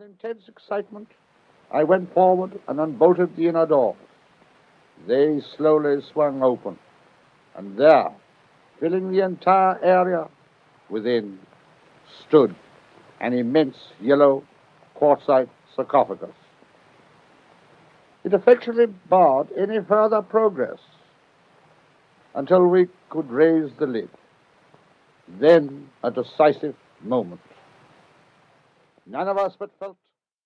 With intense excitement, I went forward and unbolted the inner door. They slowly swung open, and there, filling the entire area within, stood an immense yellow quartzite sarcophagus. It effectually barred any further progress until we could raise the lid. Then a decisive moment. None of us but felt